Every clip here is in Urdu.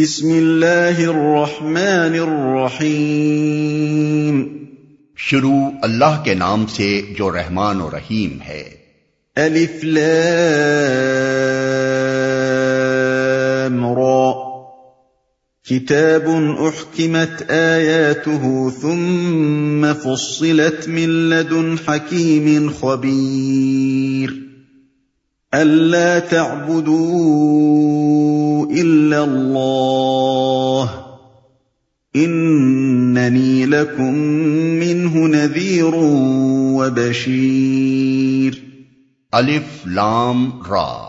بسم اللہ الرحمن الرحیم۔ شروع اللہ کے نام سے جو رحمان و رحیم ہے۔ الف لام را۔ كتاب احكمت آياته ثم فصلت من لدن حكيم خبير ألا تعبدوا إلا الله إنني لكم منه نذير وبشير الف لام را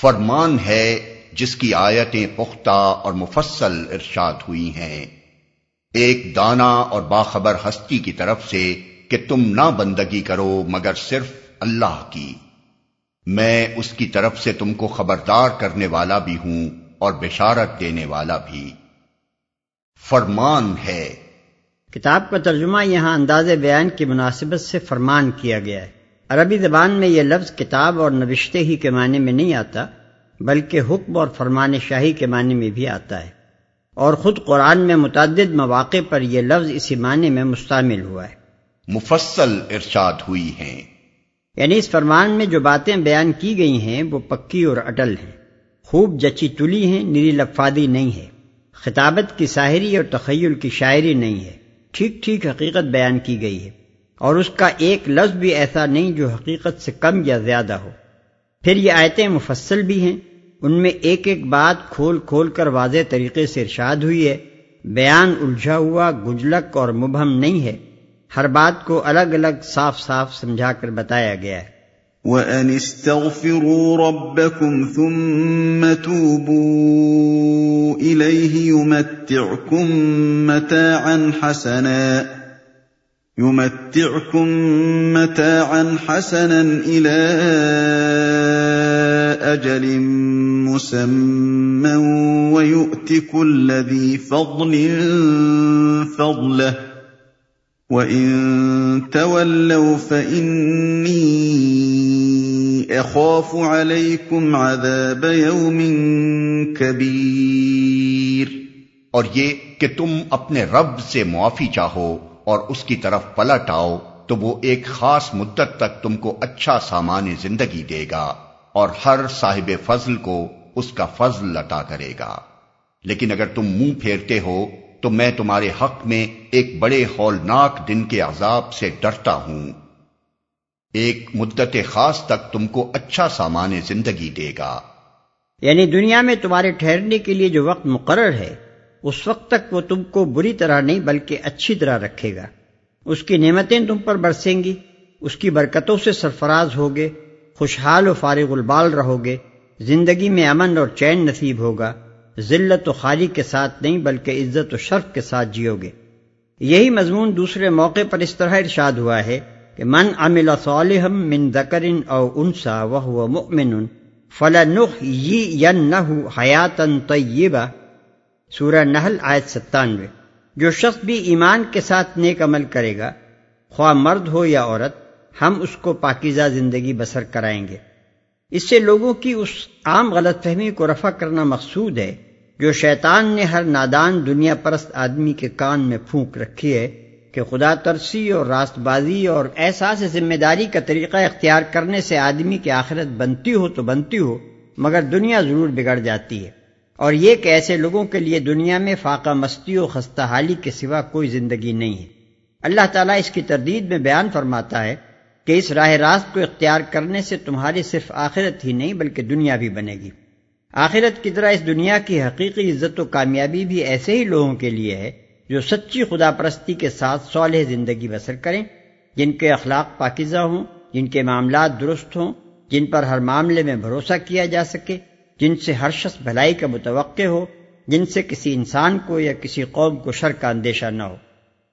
فرمان ہے جس کی آیتیں پختہ اور مفصل ارشاد ہوئی ہیں۔ ایک دانا اور باخبر ہستی کی طرف سے کہ تم نہ بندگی کرو مگر صرف اللہ کی۔ میں اس کی طرف سے تم کو خبردار کرنے والا بھی ہوں اور بشارت دینے والا بھی۔ فرمان ہے۔ کتاب کا ترجمہ یہاں انداز بیان کی مناسبت سے فرمان کیا گیا ہے۔ عربی زبان میں یہ لفظ کتاب اور نوشتے ہی کے معنی میں نہیں آتا بلکہ حکم اور فرمان شاہی کے معنی میں بھی آتا ہے۔ اور خود قرآن میں متعدد مواقع پر یہ لفظ اسی معنی میں مستعمل ہوا ہے۔ مفصل ارشاد ہوئی ہیں۔ یعنی اس فرمان میں جو باتیں بیان کی گئی ہیں وہ پکی اور اٹل ہیں۔ خوب جچی تلی ہیں نری لفادی نہیں ہے۔ خطابت کی ساحری اور تخیل کی شاعری نہیں ہے۔ ٹھیک ٹھیک حقیقت بیان کی گئی ہے۔ اور اس کا ایک لفظ بھی ایسا نہیں جو حقیقت سے کم یا زیادہ ہو۔ پھر یہ آیتیں مفصل بھی ہیں۔ ان میں ایک ایک بات کھول کھول کر واضح طریقے سے ارشاد ہوئی ہے۔ بیان الجھا ہوا گجلک اور مبہم نہیں ہے۔ ہر بات کو الگ الگ صاف صاف سمجھا کر بتایا گیا ہے۔ وَأَنِ اسْتَغْفِرُوا رَبَّكُمْ ثُمَّ تُوبُوا إِلَيْهِ يُمَتِّعْكُمْ مَتَاعًا حَسَنًا، يُمَتِّعْكُمْ مَتَاعًا حَسَنًا إِلَى أَجَلٍ مُّسَمًّى وَيُؤْتِ كُلَّ ذِي فَضْلٍ فَضْلَهُ وَإِن تَوَلَّوْا فَإِنِّي أَخَافُ عَلَيْكُمْ عَذَابَ يَوْمٍ كَبِيرٍ اور یہ کہ تم اپنے رب سے معافی چاہو اور اس کی طرف پلٹ آؤ تو وہ ایک خاص مدت تک تم کو اچھا سامان زندگی دے گا اور ہر صاحب فضل کو اس کا فضل لٹا کرے گا۔ لیکن اگر تم منہ پھیرتے ہو تو میں تمہارے حق میں ایک بڑے ہولناک دن کے عذاب سے ڈرتا ہوں۔ ایک مدت خاص تک تم کو اچھا سامان زندگی دے گا۔ یعنی دنیا میں تمہارے ٹھہرنے کے لیے جو وقت مقرر ہے، اس وقت تک وہ تم کو بری طرح نہیں بلکہ اچھی طرح رکھے گا۔ اس کی نعمتیں تم پر برسیں گی، اس کی برکتوں سے سرفراز ہوگے، خوشحال و فارغ البال رہو گے، زندگی میں امن اور چین نصیب ہوگا۔ ذلت و خالی کے ساتھ نہیں بلکہ عزت و شرف کے ساتھ جیو گے۔ یہی مضمون دوسرے موقع پر اس طرح ارشاد ہوا ہے کہ من عمل صالحم من ذکر او انسا وهو مؤمن فلنحيينه حیاتا طیبہ۔ سورہ نحل آیت ستانوے۔ جو شخص بھی ایمان کے ساتھ نیک عمل کرے گا، خواہ مرد ہو یا عورت، ہم اس کو پاکیزہ زندگی بسر کرائیں گے۔ اس سے لوگوں کی اس عام غلط فہمی کو رفع کرنا مقصود ہے جو شیطان نے ہر نادان دنیا پرست آدمی کے کان میں پھونک رکھی ہے کہ خدا ترسی اور راست بازی اور احساس ذمہ داری کا طریقہ اختیار کرنے سے آدمی کی آخرت بنتی ہو تو بنتی ہو، مگر دنیا ضرور بگڑ جاتی ہے۔ اور یہ کہ ایسے لوگوں کے لیے دنیا میں فاقہ مستی و خستہ حالی کے سوا کوئی زندگی نہیں ہے۔ اللہ تعالیٰ اس کی تردید میں بیان فرماتا ہے کہ اس راہ راست کو اختیار کرنے سے تمہاری صرف آخرت ہی نہیں بلکہ دنیا بھی بنے گی۔ آخرت کی طرح اس دنیا کی حقیقی عزت و کامیابی بھی ایسے ہی لوگوں کے لیے ہے جو سچی خدا پرستی کے ساتھ صالح زندگی بسر کریں، جن کے اخلاق پاکیزہ ہوں، جن کے معاملات درست ہوں، جن پر ہر معاملے میں بھروسہ کیا جا سکے، جن سے ہر شخص بھلائی کا متوقع ہو، جن سے کسی انسان کو یا کسی قوم کو شر کا اندیشہ نہ ہو۔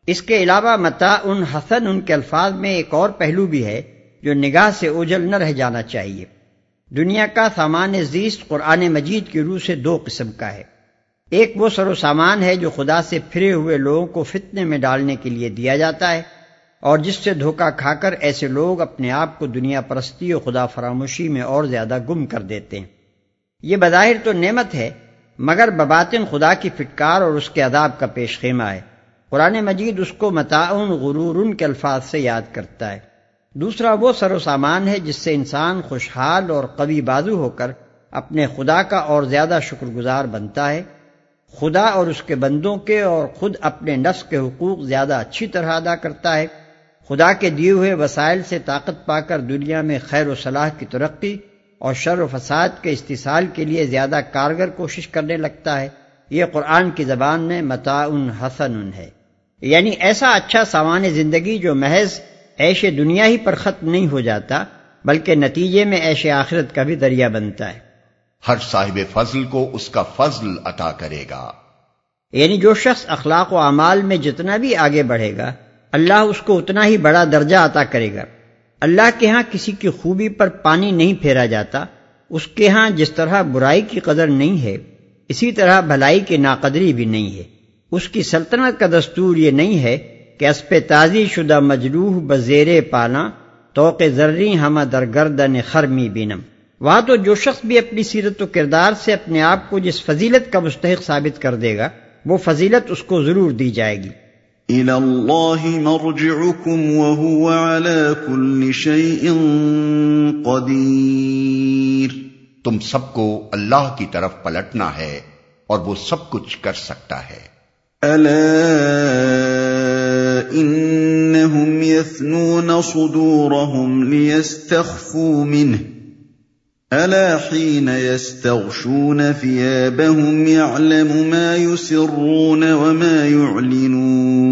اس کے علاوہ متا ان حسن ان کے الفاظ میں ایک اور پہلو بھی ہے جو نگاہ سے اوجل نہ رہ جانا چاہیے۔ دنیا کا سامان زیست قرآن مجید کی روح سے دو قسم کا ہے۔ ایک وہ سر و سامان ہے جو خدا سے پھرے ہوئے لوگوں کو فتنے میں ڈالنے کے لیے دیا جاتا ہے اور جس سے دھوکہ کھا کر ایسے لوگ اپنے آپ کو دنیا پرستی و خدا فراموشی میں اور زیادہ گم کر دیتے ہیں۔ یہ بظاہر تو نعمت ہے، مگر بباطن خدا کی فٹکار اور اس کے عذاب کا پیش خیمہ ہے۔ قرآن مجید اس کو متعن غرور کے الفاظ سے یاد کرتا ہے۔ دوسرا وہ سر و سامان ہے جس سے انسان خوشحال اور قوی بازو ہو کر اپنے خدا کا اور زیادہ شکر گزار بنتا ہے۔ خدا اور اس کے بندوں کے اور خود اپنے نفس کے حقوق زیادہ اچھی طرح ادا کرتا ہے۔ خدا کے دیے ہوئے وسائل سے طاقت پا کر دنیا میں خیر و صلاح کی ترقی اور شر و فساد کے استحصال کے لیے زیادہ کارگر کوشش کرنے لگتا ہے۔ یہ قرآن کی زبان میں متعن حسن ہے۔ یعنی ایسا اچھا سامان زندگی جو محض ایش دنیا ہی پر ختم نہیں ہو جاتا بلکہ نتیجے میں ایش آخرت کا بھی دریا بنتا ہے۔ ہر صاحب فضل کو اس کا فضل عطا کرے گا۔ یعنی جو شخص اخلاق و اعمال میں جتنا بھی آگے بڑھے گا اللہ اس کو اتنا ہی بڑا درجہ عطا کرے گا۔ اللہ کے ہاں کسی کی خوبی پر پانی نہیں پھیرا جاتا اس کے ہاں جس طرح برائی کی قدر نہیں ہے اسی طرح بھلائی کی ناقدری بھی نہیں ہے۔ اس کی سلطنت کا دستور یہ نہیں ہے کہ اسپ تازی شدہ مجروح بزیر پانا توق ذرری ہم درگردن خرمی بینم۔ وہاں تو جو شخص بھی اپنی سیرت و کردار سے اپنے آپ کو جس فضیلت کا مستحق ثابت کر دے گا وہ فضیلت اس کو ضرور دی جائے گی۔ تم سب کو اللہ کی طرف پلٹنا ہے اور وہ سب کچھ کر سکتا ہے۔ ألا إنهم يثنون صدورهم ليستخفوا منه ألا حين يستغشون ثيابهم يعلم ما يسرون وما يعلنون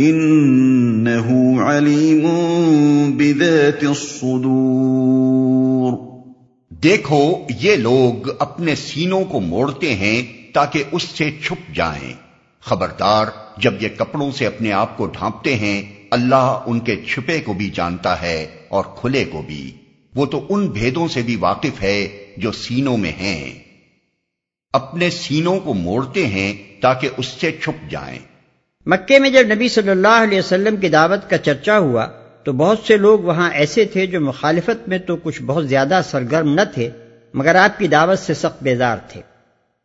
إنه عليم بذات الصدور دیکھو، یہ لوگ اپنے سینوں کو موڑتے ہیں تاکہ اس سے چھپ جائیں۔ خبردار، جب یہ کپڑوں سے اپنے آپ کو ڈھانپتے ہیں، اللہ ان کے چھپے کو بھی جانتا ہے اور کھلے کو بھی۔ وہ تو ان بھیدوں سے بھی واقف ہے جو سینوں میں ہیں۔ اپنے سینوں کو موڑتے ہیں تاکہ اس سے چھپ جائیں۔ مکے میں جب نبی صلی اللہ علیہ وسلم کی دعوت کا چرچا ہوا، تو بہت سے لوگ وہاں ایسے تھے جو مخالفت میں تو کچھ بہت زیادہ سرگرم نہ تھے، مگر آپ کی دعوت سے سخت بیدار تھے۔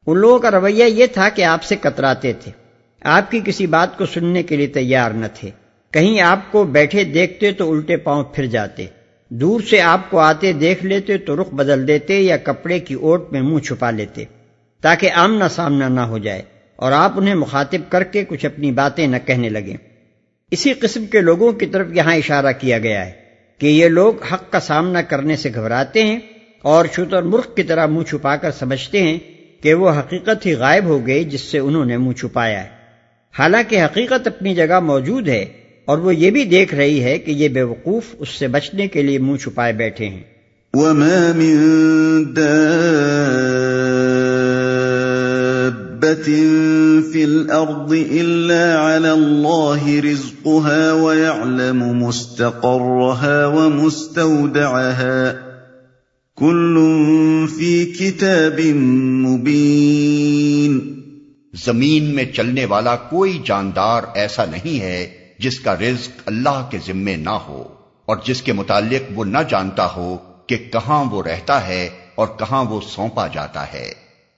ان لوگوں کا رویہ یہ تھا کہ آپ سے کتراتے تھے۔ آپ کی کسی بات کو سننے کے لیے تیار نہ تھے۔ کہیں آپ کو بیٹھے دیکھتے تو الٹے پاؤں پھر جاتے۔ دور سے آپ کو آتے دیکھ لیتے تو رخ بدل دیتے یا کپڑے کی اوٹ میں منہ چھپا لیتے۔ تاکہ آمنا سامنا نہ ہو جائے اور آپ انہیں مخاطب کر کے کچھ اپنی باتیں نہ کہنے لگیں۔ اسی قسم کے لوگوں کی طرف یہاں اشارہ کیا گیا ہے کہ یہ لوگ حق کا سامنا کرنے سے گھبراتے ہیں اور شتر مرخ کی طرح منہ چھپا کر سمجھتے ہیں کہ وہ حقیقت ہی غائب ہو گئی جس سے انہوں نے منہ چھپایا ہے۔ حالانکہ حقیقت اپنی جگہ موجود ہے اور وہ یہ بھی دیکھ رہی ہے کہ یہ بے وقوف اس سے بچنے کے لیے منہ چھپائے بیٹھے ہیں۔ وما من في الأرض إلا على الله رزقها ويعلم مستقرها ومستودعها۔ کل فی کتاب مبین۔ زمین میں چلنے والا کوئی جاندار ایسا نہیں ہے جس کا رزق اللہ کے ذمے نہ ہو اور جس کے متعلق وہ نہ جانتا ہو کہ کہاں وہ رہتا ہے اور کہاں وہ سونپا جاتا ہے۔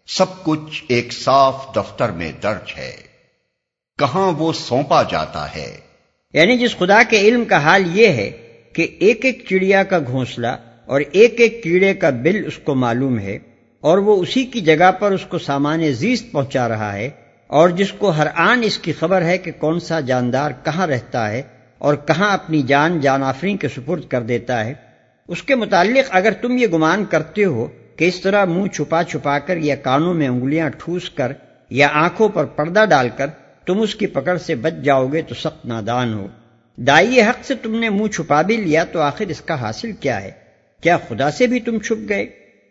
سب کچھ ایک صاف دفتر میں درج ہے۔ کہاں وہ سونپا جاتا ہے۔ یعنی جس خدا کے علم کا حال یہ ہے کہ ایک ایک چڑیا کا گھونسلہ اور ایک ایک کیڑے کا بل اس کو معلوم ہے اور وہ اسی کی جگہ پر اس کو سامان زیست پہنچا رہا ہے اور جس کو ہر آن اس کی خبر ہے کہ کون سا جاندار کہاں رہتا ہے اور کہاں اپنی جان جان آفرین کے سپرد کر دیتا ہے۔ اس کے متعلق اگر تم یہ گمان کرتے ہو کہ اس طرح منہ چھپا چھپا کر یا کانوں میں انگلیاں ٹھوس کر یا آنکھوں پر پردہ ڈال کر تم اس کی پکڑ سے بچ جاؤ گے تو سخت نادان ہو۔ دائی حق سے تم نے منہ چھپا بھی لیا تو آخر اس کا حاصل کیا ہے؟ کیا خدا سے بھی تم چھپ گئے؟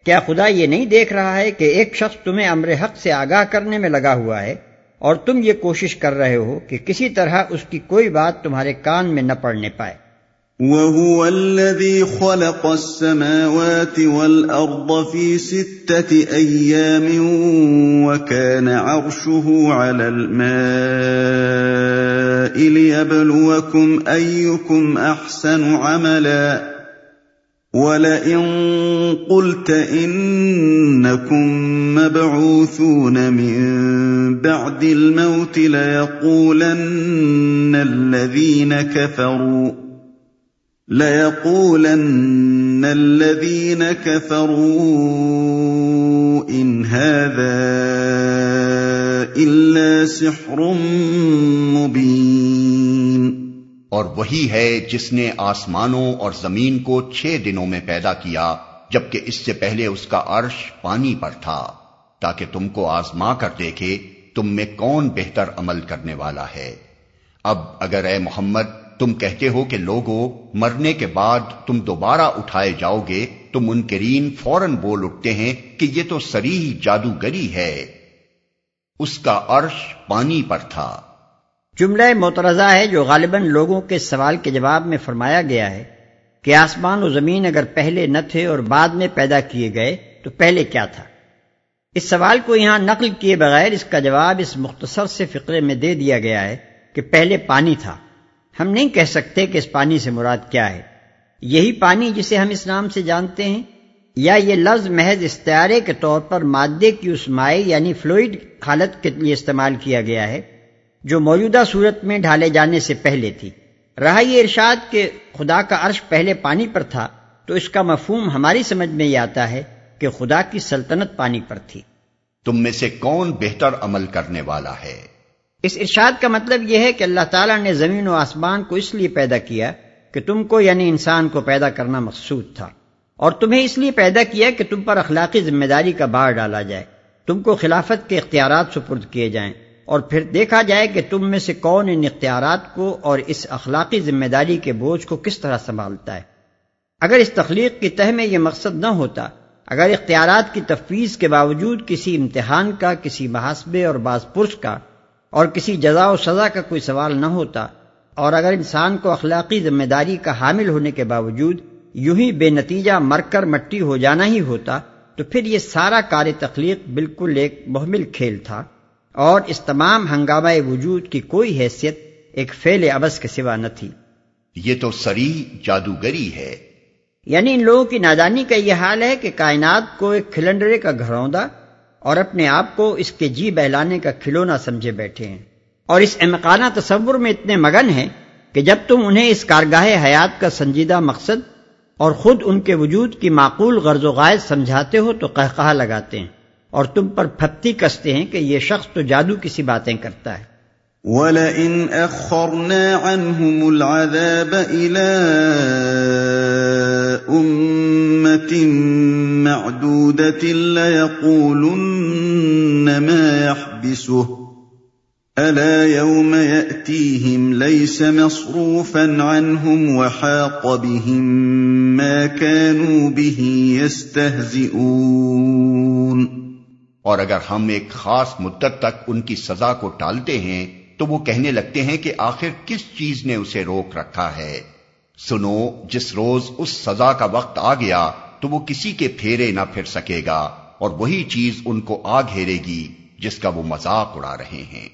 کیا خدا یہ نہیں دیکھ رہا ہے کہ ایک شخص تمہیں امر حق سے آگاہ کرنے میں لگا ہوا ہے اور تم یہ کوشش کر رہے ہو کہ کسی طرح اس کی کوئی بات تمہارے کان میں نہ پڑنے پائے۔ وَهُوَ الَّذِي خَلَقَ السَّمَاوَاتِ وَالْأَرْضَ فِي سِتَّةِ أَيَّامٍ وَكَانَ عَرْشُهُ عَلَى الْمَاءِ لِيَبْلُوَكُمْ أَيُّكُمْ أَحْسَنُ عَمَلًا۔ وَلَئِن قُلْتَ إِنَّكُمْ مَبْعُوثُونَ مِن بَعْدِ الْمَوْتِ لَيَقُولَنَّ الَّذِينَ كَفَرُوا لَيَقُولَنَّ الَّذِينَ كَفَرُوا إِنْ هَذَا إِلَّا سِحْرٌ مُبِينٌ اور وہی ہے جس نے آسمانوں اور زمین کو چھ دنوں میں پیدا کیا، جبکہ اس سے پہلے اس کا عرش پانی پر تھا۔ تاکہ تم کو آزما کر دیکھے تم میں کون بہتر عمل کرنے والا ہے۔ اب اگر اے محمد، تم کہتے ہو کہ لوگوں مرنے کے بعد تم دوبارہ اٹھائے جاؤ گے تو منکرین فوراً بول اٹھتے ہیں کہ یہ تو سریح جادوگری ہے۔ اس کا عرش پانی پر تھا۔ جملہ مترضہ ہے جو غالباً لوگوں کے سوال کے جواب میں فرمایا گیا ہے کہ آسمان و زمین اگر پہلے نہ تھے اور بعد میں پیدا کیے گئے تو پہلے کیا تھا؟ اس سوال کو یہاں نقل کیے بغیر اس کا جواب اس مختصر سے فقرے میں دے دیا گیا ہے کہ پہلے پانی تھا۔ ہم نہیں کہہ سکتے کہ اس پانی سے مراد کیا ہے۔ یہی پانی جسے ہم اس نام سے جانتے ہیں، یا یہ لفظ محض استعارے کے طور پر مادے کی اس مائع یعنی فلوئڈ حالت کے لیے استعمال کیا گیا ہے۔ جو موجودہ صورت میں ڈھالے جانے سے پہلے تھی۔ رہا یہ ارشاد کہ خدا کا عرش پہلے پانی پر تھا تو اس کا مفہوم ہماری سمجھ میں یہ آتا ہے کہ خدا کی سلطنت پانی پر تھی۔ تم میں سے کون بہتر عمل کرنے والا ہے؟ اس ارشاد کا مطلب یہ ہے کہ اللہ تعالیٰ نے زمین و آسمان کو اس لیے پیدا کیا کہ تم کو یعنی انسان کو پیدا کرنا مقصود تھا اور تمہیں اس لیے پیدا کیا کہ تم پر اخلاقی ذمہ داری کا بار ڈالا جائے تم کو خلافت کے اختیارات سپرد کیے جائیں۔ اور پھر دیکھا جائے کہ تم میں سے کون ان اختیارات کو اور اس اخلاقی ذمہ داری کے بوجھ کو کس طرح سنبھالتا ہے۔ اگر اس تخلیق کی تہ میں یہ مقصد نہ ہوتا، اگر اختیارات کی تفویض کے باوجود کسی امتحان کا، کسی محاسبے اور بعض پرس کا اور کسی جزا و سزا کا کوئی سوال نہ ہوتا، اور اگر انسان کو اخلاقی ذمہ داری کا حامل ہونے کے باوجود یوں ہی بے نتیجہ مر کر مٹی ہو جانا ہی ہوتا، تو پھر یہ سارا کار تخلیق بالکل ایک محمل کھیل تھا۔ اور اس تمام ہنگامہ وجود کی کوئی حیثیت ایک فیل ابس کے سوا نہ تھی۔ یہ تو سری جادوگری ہے۔ یعنی ان لوگوں کی نادانی کا یہ حال ہے کہ کائنات کو ایک کھلنڈرے کا گھروندا اور اپنے آپ کو اس کے جی بہلانے کا کھلونا سمجھے بیٹھے ہیں۔ اور اس امکانہ تصور میں اتنے مگن ہیں کہ جب تم انہیں اس کارگاہ حیات کا سنجیدہ مقصد اور خود ان کے وجود کی معقول غرض و غائز سمجھاتے ہو تو کہا لگاتے ہیں۔ اور تم پر پھپتی کستے ہیں کہ یہ شخص تو جادو کسی باتیں کرتا ہے۔ وَلَئِنْ أَخَّرْنَا عَنْهُمُ الْعَذَابَ إِلَىٰ أُمَّةٍ مَعْدُودَةٍ لَيَقُولُنَّ مَا يَحْبِسُهُ۔ أَلَا يَوْمَ يَأْتِيهِمْ لَيْسَ مَصْرُوفًا عَنْهُمْ وَحَاقَ بِهِمْ مَا كَانُوا بِهِ يَسْتَهْزِئُونَ۔ اور اگر ہم ایک خاص مدت تک ان کی سزا کو ٹالتے ہیں، تو وہ کہنے لگتے ہیں کہ آخر کس چیز نے اسے روک رکھا ہے۔ سنو، جس روز اس سزا کا وقت آ گیا، تو وہ کسی کے پھیرے نہ پھر سکے گا، اور وہی چیز ان کو آ گھیرے گی، جس کا وہ مذاق اڑا رہے ہیں۔